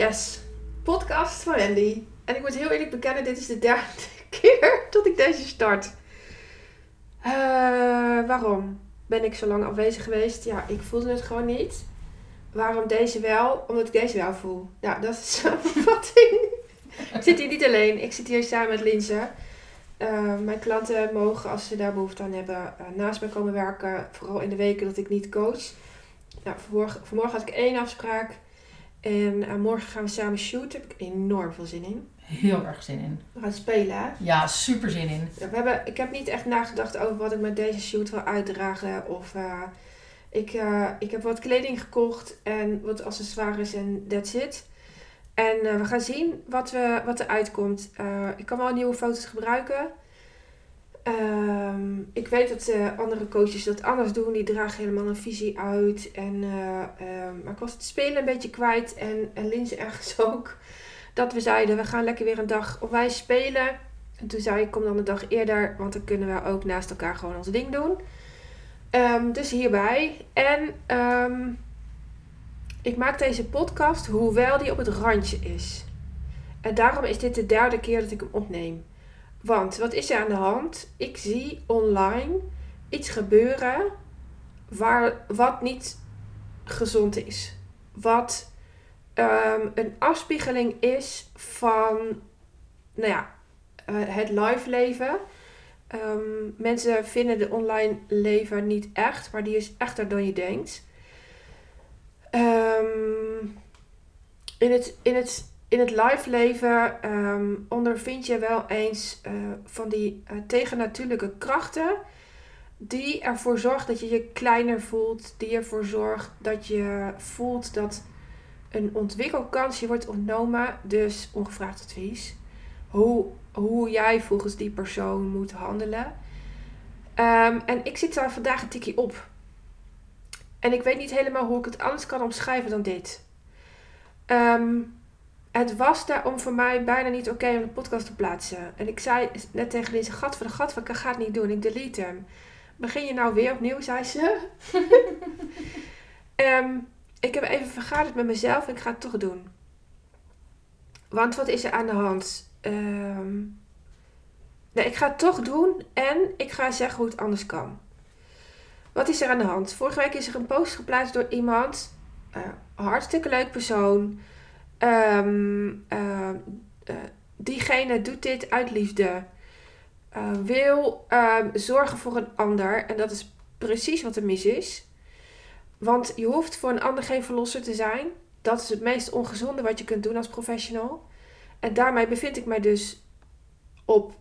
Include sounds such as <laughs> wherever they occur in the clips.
Yes, podcast van Wendy. En ik moet heel eerlijk bekennen, dit is de derde <laughs> keer dat ik deze start. Eh, waarom ben ik zo lang afwezig geweest? Ja, ik voelde het gewoon niet. Waarom deze wel? Omdat ik deze wel voel. Nou, dat is <laughs> de samenvatting. ik zit hier niet alleen. Ik zit hier samen met Linse. Uh, mijn klanten mogen, als ze daar behoefte aan hebben, uh, naast mij komen werken. Vooral in de weken dat ik niet coach. Nou, vanmorgen had ik één afspraak. En uh, morgen gaan we samen shooten. Daar heb ik enorm veel zin in. Heel erg zin in. We gaan spelen? Ja, super zin in. We hebben, ik heb niet echt nagedacht over wat ik met deze shoot wil uitdragen. Of uh, ik, uh, ik heb wat kleding gekocht en wat accessoires en that's it. En we gaan zien wat, we, wat er uitkomt. ik kan wel nieuwe foto's gebruiken. Um, ik weet dat andere coaches dat anders doen. Die dragen helemaal een visie uit. En, um, maar ik was het spelen een beetje kwijt. En, en Linse ergens <laughs> ook dat we zeiden, we gaan lekker weer een dag onwijs spelen. En toen zei ik, kom dan een dag eerder, want dan kunnen we ook naast elkaar gewoon ons ding doen. Um, dus hierbij. En ik maak deze podcast, hoewel die op het randje is. En daarom is dit de derde keer dat ik hem opneem. Want wat is er aan de hand? Ik zie online iets gebeuren waar, wat niet gezond is. Wat um, een afspiegeling is van nou ja, uh, het live leven. Um, mensen vinden de online leven niet echt, maar die is echter dan je denkt. Um, in, het, in, het, in het live leven um, ondervind je wel eens uh, van die uh, tegennatuurlijke krachten die ervoor zorgt dat je je kleiner voelt, die ervoor zorgt dat je voelt dat een ontwikkelkans je wordt ontnomen, dus ongevraagd advies. Hoe, hoe jij volgens die persoon moet handelen. Um, en ik zit daar vandaag een tikje op. En ik weet niet helemaal hoe ik het anders kan omschrijven dan dit. Um, het was daarom voor mij bijna niet oké okay om de podcast te plaatsen. En ik zei net tegen deze gat voor de gat, ik ga het niet doen, ik delete hem. Begin je nou weer opnieuw, zei ze. um, <laughs> ik heb even vergaderd met mezelf en ik ga het toch doen. Want wat is er aan de hand? Um, nee, ik ga het toch doen en ik ga zeggen hoe het anders kan. Wat is er aan de hand? Vorige week is er een post geplaatst door iemand. Uh, hartstikke leuk persoon. Um, uh, uh, diegene doet dit uit liefde. wil zorgen voor een ander. En dat is precies wat er mis is. Want je hoeft voor een ander geen verlosser te zijn. Dat is het meest ongezonde wat je kunt doen als professional. En daarmee bevind ik mij dus op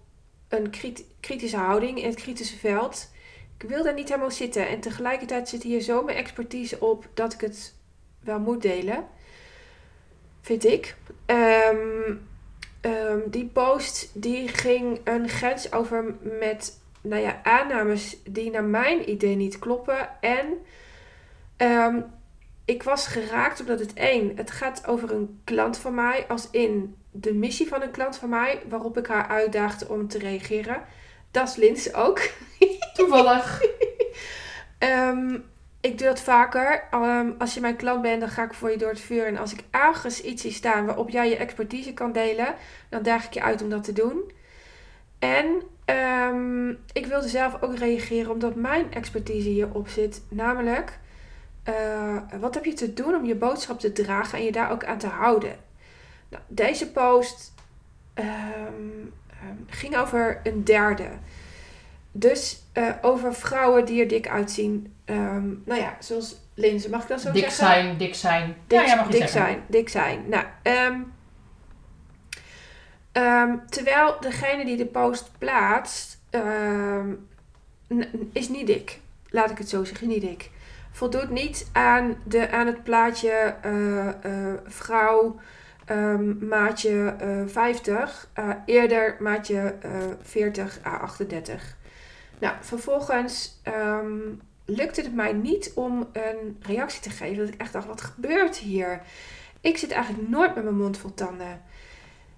een kritische houding in het kritische veld. Ik wil daar niet helemaal zitten. En tegelijkertijd zit hier zo mijn expertise op dat ik het wel moet delen. Vind ik. Um, um, die post die ging een grens over met nou ja, aannames die naar mijn idee niet kloppen. En Um, ik was geraakt omdat het één, het gaat over een klant van mij, als in de missie van een klant van mij, waarop ik haar uitdaagde om te reageren. Dat is Lins ook. Toevallig. um, <laughs> ik doe dat vaker. Um, als je mijn klant bent, dan ga ik voor je door het vuur. En als ik ergens iets zie staan waarop jij je expertise kan delen, dan daag ik je uit om dat te doen. En um, ik wilde zelf ook reageren omdat mijn expertise hierop zit. Namelijk, uh, wat heb je te doen om je boodschap te dragen en je daar ook aan te houden? Nou, deze post um, ging over een derde. Dus uh, over vrouwen die er dik uitzien. Um, nou ja, zoals Linse, mag ik dat zo dik zeggen? Zijn, dik zijn, dik, ja, jij mag dik zeggen. zijn. Dik zijn. Nou, terwijl degene die de post plaatst, is niet dik. Laat ik het zo zeggen, niet dik voldoet niet aan, de, aan het plaatje uh, uh, vrouw maatje uh, 50, eerder maatje 40 à 38. Nou, vervolgens um, lukte het mij niet om een reactie te geven. Dat ik echt dacht, wat gebeurt hier? Ik zit eigenlijk nooit met mijn mond vol tanden.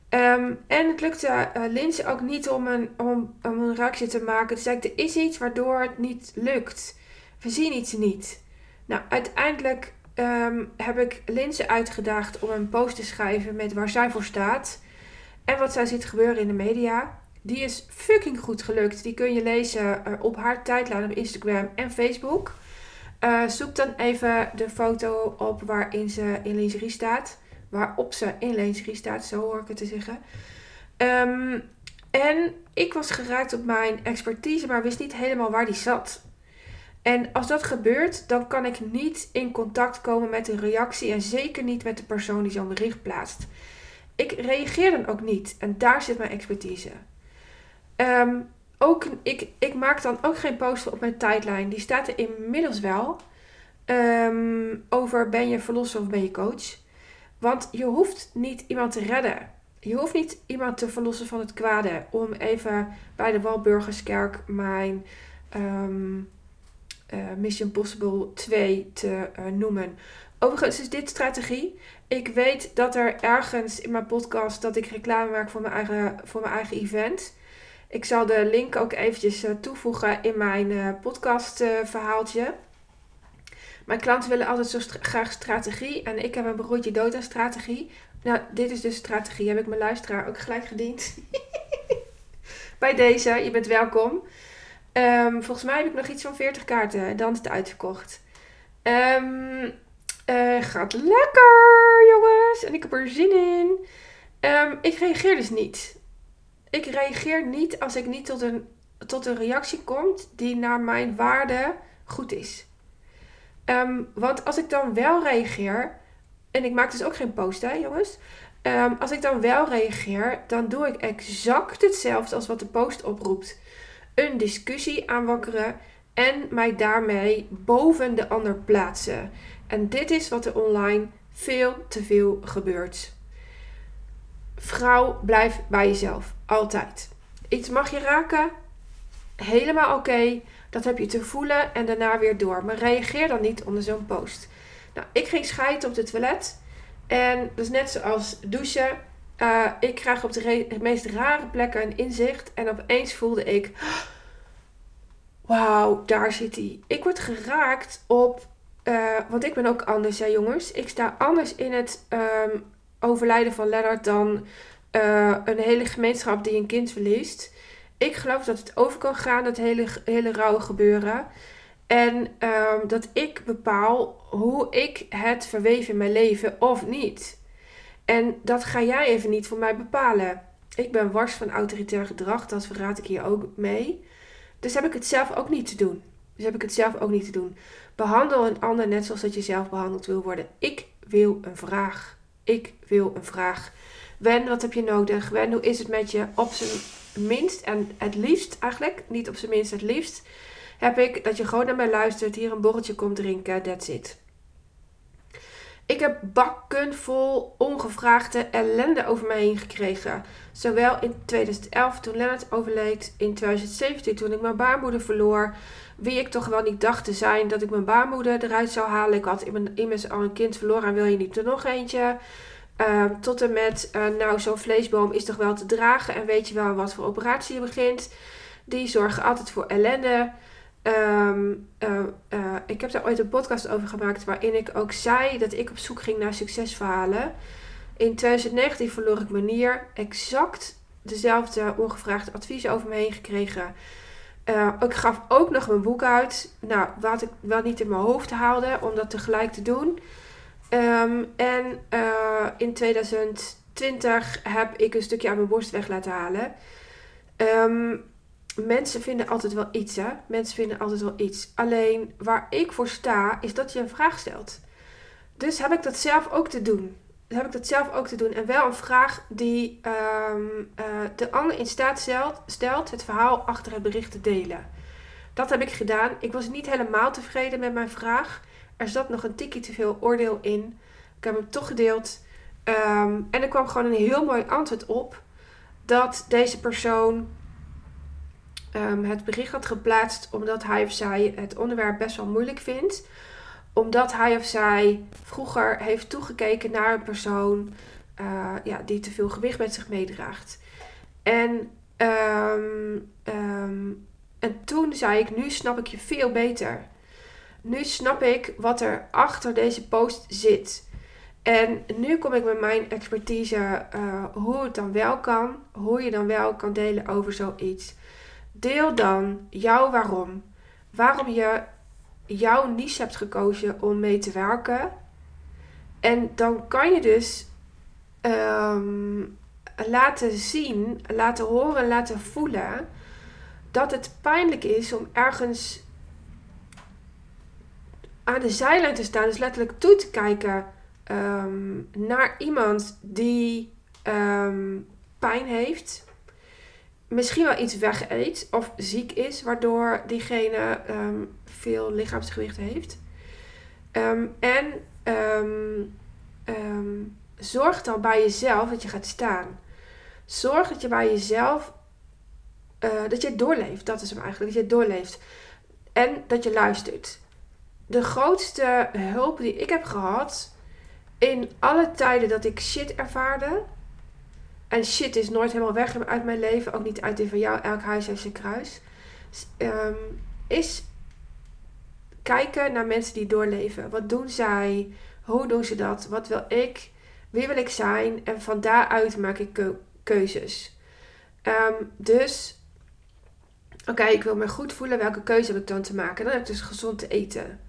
Um, en het lukte uh, ook niet om een, om, een reactie te maken. Dus zei er is iets waardoor het niet lukt. We zien iets niet. Nou, uiteindelijk ehm, heb ik Linse uitgedaagd om een post te schrijven met waar zij voor staat. En wat zij ziet gebeuren in de media. Die is fucking goed gelukt. Die kun je lezen eh, op haar tijdlijn op Instagram en Facebook. Eh, zoek dan even de foto op waarin ze in lingerie staat. Waarop ze in lingerie staat, zo hoor ik het te zeggen. Ehm, en ik was geraakt op mijn expertise, maar wist niet helemaal waar die zat. En als dat gebeurt, dan kan ik niet in contact komen met de reactie en zeker niet met de persoon die zo'n bericht plaatst. Ik reageer dan ook niet en daar zit mijn expertise. Ehm, ook, ik, ik maak dan ook geen post op mijn tijdlijn. Die staat er inmiddels wel. Ehm, over ben je verlosser of ben je coach. Want je hoeft niet iemand te redden. Je hoeft niet iemand te verlossen van het kwade. Om even bij de Walburgerskerk mijn ehm, eh, Mission Possible 2 te uh, noemen. Overigens is dit strategie. Ik weet dat er ergens in mijn podcast dat ik reclame maak voor mijn eigen, voor mijn eigen event. Ik zal de link ook eventjes uh, toevoegen in mijn podcast verhaaltje. Mijn klanten willen altijd zo graag strategie. En ik heb een broodje dood aan strategie. Nou, dit is dus strategie. Heb ik mijn luisteraar ook gelijk gediend. <laughs> Bij deze, je bent welkom. Um, volgens mij heb ik nog iets van 40 kaarten. Dan is het uitverkocht. Uh, gaat lekker, jongens. En ik heb er zin in. Um, ik reageer dus niet. Ik reageer niet als ik niet tot een, tot een reactie kom die naar mijn waarde goed is. want als ik dan wel reageer, en ik maak dus ook geen post, hè, jongens. als ik dan wel reageer, dan doe ik exact hetzelfde als wat de post oproept een discussie aanwakkeren en mij daarmee boven de ander plaatsen. En dit is wat er online veel te veel gebeurt. Vrouw, blijf bij jezelf. Altijd. Iets mag je raken. Helemaal oké. Dat heb je te voelen en daarna weer door. Maar reageer dan niet onder zo'n post. Nou, ik ging scheiden op de toilet. En dat is net zoals douchen. Uh, ik krijg op de meest rare plekken een inzicht. En opeens voelde ik <gasps> wauw, daar zit hij. Ik word geraakt op, uh, want ik ben ook anders, hè jongens. Ik sta anders in het um, overlijden van Lennart dan uh, een hele gemeenschap die een kind verliest. Ik geloof dat het over kan gaan, dat hele, hele rauwe gebeuren. En um, dat ik bepaal hoe ik het verweef in mijn leven of niet. En dat ga jij even niet voor mij bepalen. Ik ben wars van autoritair gedrag, dat verraad ik hier ook mee. Dus heb ik het zelf ook niet te doen. Dus heb ik het zelf ook niet te doen. Behandel een ander net zoals dat je zelf behandeld wil worden. Ik wil een vraag. Ik wil een vraag. Wen, wat heb je nodig? Wen, hoe is het met je? Op zijn minst en het liefst eigenlijk, niet op zijn minst het liefst, heb ik dat je gewoon naar mij luistert, hier een borreltje komt drinken, that's it. Ik heb bakken vol ongevraagde ellende over mij heen gekregen. Zowel in 2011 toen Lennart overleed, in 2017 toen ik mijn baarmoeder verloor. Wie ik toch wel niet dacht te zijn dat ik mijn baarmoeder eruit zou halen. Ik had immers al een kind verloren en wil je niet er nog eentje. Uh, tot en met, uh, nou zo'n vleesboom is toch wel te dragen en weet je wel wat voor operatie je begint. Die zorgen altijd voor ellende. Um, uh, uh, ik heb daar ooit een podcast over gemaakt waarin ik ook zei dat ik op zoek ging naar succesverhalen. In 2019 verloor ik mijn. Exact dezelfde ongevraagde adviezen over me heen gekregen. Uh, ik gaf ook nog mijn boek uit. Nou, wat ik wel niet in mijn hoofd haalde om dat tegelijk te doen. Um, en in 2020 heb ik een stukje aan mijn borst weg laten halen. Um, mensen vinden altijd wel iets, hè? Mensen vinden altijd wel iets. Alleen waar ik voor sta, is dat je een vraag stelt. Dus heb ik dat zelf ook te doen. Heb ik dat zelf ook te doen. En wel een vraag die um, uh, de ander in staat stelt, het verhaal achter het bericht te delen. Dat heb ik gedaan. Ik was niet helemaal tevreden met mijn vraag. Er zat nog een tikje te veel oordeel in. Ik heb hem toch gedeeld. Um, en er kwam gewoon een heel mooi antwoord op. Dat deze persoon um, het bericht had geplaatst omdat hij of zij het onderwerp best wel moeilijk vindt. Omdat hij of zij vroeger heeft toegekeken naar een persoon uh, ja, die te veel gewicht met zich meedraagt. En, um, um, en toen zei ik, nu snap ik je veel beter. Nu snap ik wat er achter deze post zit. En nu kom ik met mijn expertise uh, hoe het dan wel kan, hoe je dan wel kan delen over zoiets. Deel dan jouw waarom. Waarom je jouw niche hebt gekozen om mee te werken. En dan kan je dus um, laten zien, laten horen, laten voelen dat het pijnlijk is om ergens aan de zijlijn te staan, dus letterlijk toe te kijken um, naar iemand die um, pijn heeft, misschien wel iets wegeet of ziek is, waardoor diegene um, veel lichaamsgewicht heeft. en zorg dan bij jezelf dat je gaat staan. Zorg dat je bij jezelf, uh, dat je het doorleeft. Dat is hem eigenlijk, dat je het doorleeft. En dat je luistert. De grootste hulp die ik heb gehad in alle tijden dat ik shit ervaarde. En shit is nooit helemaal weg uit mijn leven. Ook niet uit die van jou. Elk huis heeft zijn kruis. Um, is kijken naar mensen die doorleven. Wat doen zij? Hoe doen ze dat? Wat wil ik? Wie wil ik zijn? En van daaruit maak ik keuzes. Um, dus, oké, ik wil me goed voelen. Welke keuze heb ik dan te maken? Dan heb ik dus gezond te eten.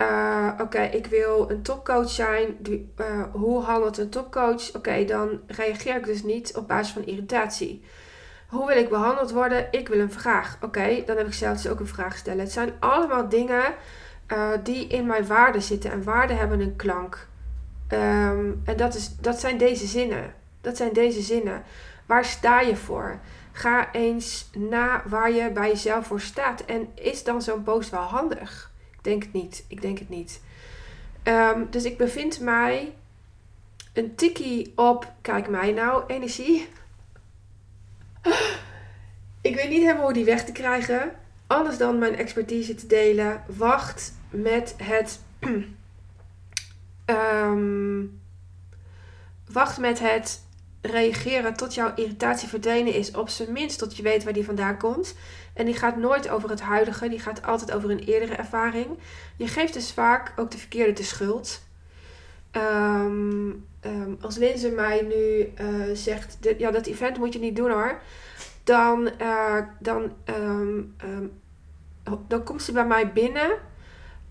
Uh, Oké, ik wil een topcoach zijn. Uh, hoe handelt een topcoach? Oké, dan reageer ik dus niet op basis van irritatie. Hoe wil ik behandeld worden? Ik wil een vraag. Oké, dan heb ik zelf dus ook een vraag stellen. Het zijn allemaal dingen uh, die in mijn waarden zitten. En waarden hebben een klank. Um, en dat, is, dat zijn deze zinnen. Dat zijn deze zinnen. Waar sta je voor? Ga eens na waar je bij jezelf voor staat. En is dan zo'n post wel handig? Denk het niet. Ik denk het niet. Um, dus ik bevind mij een tikkie op, kijk mij nou, energie. ik weet niet helemaal hoe die weg te krijgen. Anders dan mijn expertise te delen. Wacht met het. um, <clears throat> wacht met het reageren tot jouw irritatie verdwenen is. Op zijn minst tot je weet waar die vandaan komt. En die gaat nooit over het huidige, die gaat altijd over een eerdere ervaring. Je geeft dus vaak ook de verkeerde de schuld. Um, um, als Linze mij nu uh, zegt, ja, dat event moet je niet doen hoor. Dan, uh, dan, um, dan komt ze bij mij binnen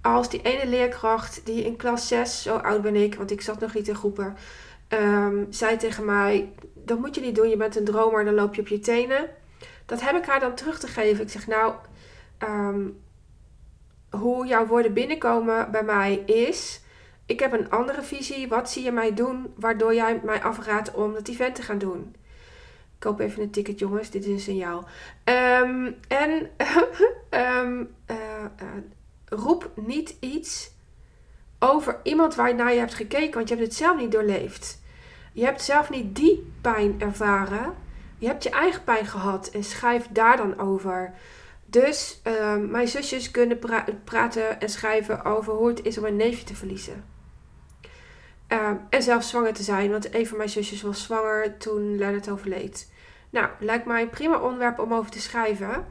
als die ene leerkracht die in klas 6, zo oud ben ik, want ik zat nog niet in groepen, zei tegen mij: Dat moet je niet doen, je bent een dromer, dan loop je op je tenen. Dat heb ik haar dan terug te geven. Ik zeg nou, um, hoe jouw woorden binnenkomen bij mij is. Ik heb een andere visie. Wat zie je mij doen waardoor jij mij afraadt om dat event te gaan doen? Ik koop even een ticket, jongens. Dit is een signaal. Um, en um, uh, uh, roep niet iets over iemand waar je naar je hebt gekeken, want je hebt het zelf niet doorleefd. Je hebt zelf niet die pijn ervaren. Je hebt je eigen pijn gehad en schrijf daar dan over. Dus uh, mijn zusjes kunnen pra praten en schrijven over hoe het is om een neefje te verliezen. Uh, en zelfs zwanger te zijn, want een van mijn zusjes was zwanger toen Leonard overleed. Nou, lijkt mij een prima onderwerp om over te schrijven.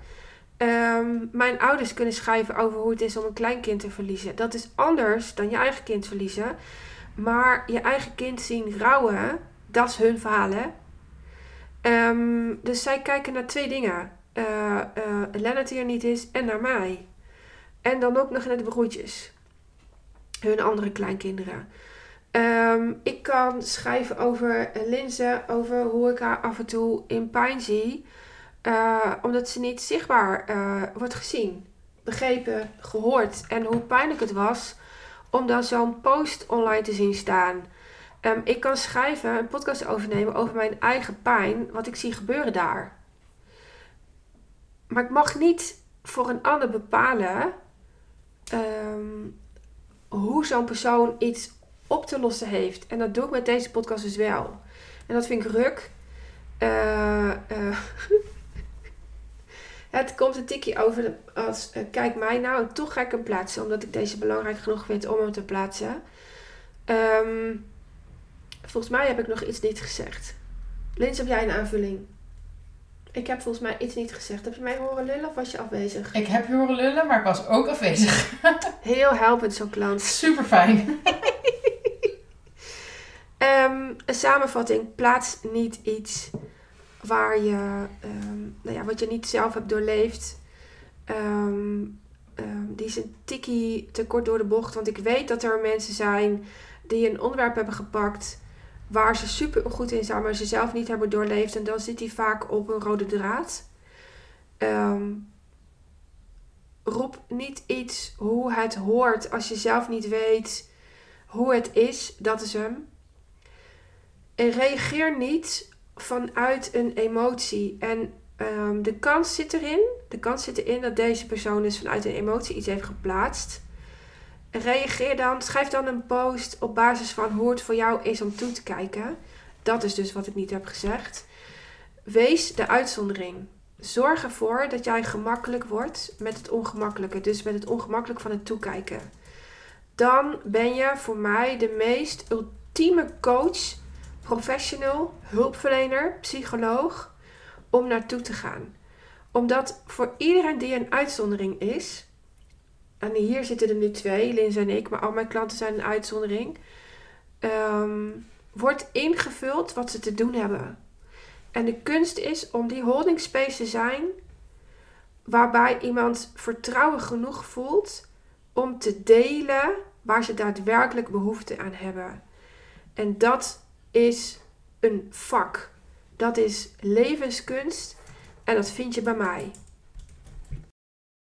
Um, mijn ouders kunnen schrijven over hoe het is om een kleinkind te verliezen. Dat is anders dan je eigen kind verliezen. Maar je eigen kind zien rouwen, dat is hun verhaal, Um, dus zij kijken naar twee dingen. Uh, Lennart die er niet is en naar mij. En dan ook nog naar de broertjes. Hun andere kleinkinderen. Um, ik kan schrijven over Linze, over hoe ik haar af en toe in pijn zie. Omdat ze niet zichtbaar wordt gezien, begrepen, gehoord. En hoe pijnlijk het was om dan zo'n post online te zien staan. Um, ik kan schrijven, een podcast overnemen over mijn eigen pijn, wat ik zie gebeuren daar. Maar ik mag niet voor een ander bepalen um, hoe zo'n persoon iets op te lossen heeft. En dat doe ik met deze podcast dus wel. En dat vind ik ruk. Uh, het komt een tikje over als uh, kijk mij nou. Toch ga ik hem plaatsen, omdat ik deze belangrijk genoeg vind om hem te plaatsen. Um, Volgens mij heb ik nog iets niet gezegd. Lins, heb jij een aanvulling? Ik heb volgens mij iets niet gezegd. Heb je mij horen lullen of was je afwezig? Ik heb je horen lullen, maar ik was ook afwezig. <laughs> Heel helpend zo'n klant. Super fijn. <laughs> Ehm, een samenvatting. Plaats niet iets waar je, ehm, nou ja, wat je niet zelf hebt doorleefd. Ehm, ehm, die is een tikkie te kort door de bocht. Want ik weet dat er mensen zijn die een onderwerp hebben gepakt waar ze super goed in zijn, maar ze zelf niet hebben doorleefd. En dan zit die vaak op een rode draad. Ehm, roep niet iets hoe het hoort als je zelf niet weet hoe het is. Dat is hem. En reageer niet vanuit een emotie. En ehm, de kans zit erin. De kans zit erin dat deze persoon dus vanuit een emotie iets heeft geplaatst. Reageer dan, schrijf dan een post op basis van hoe het voor jou is om toe te kijken. Dat is dus wat ik niet heb gezegd. Wees de uitzondering. Zorg ervoor dat jij gemakkelijk wordt met het ongemakkelijke. Dus met het ongemakkelijk van het toekijken. Dan ben je voor mij de meest ultieme coach, professional, hulpverlener, psycholoog om naartoe te gaan. Omdat voor iedereen die een uitzondering is, en hier zitten er nu twee, Lins en ik, maar al mijn klanten zijn een uitzondering, ehm, wordt ingevuld wat ze te doen hebben. En de kunst is om die holding space te zijn waarbij iemand vertrouwen genoeg voelt om te delen waar ze daadwerkelijk behoefte aan hebben. En dat is een vak. Dat is levenskunst en dat vind je bij mij.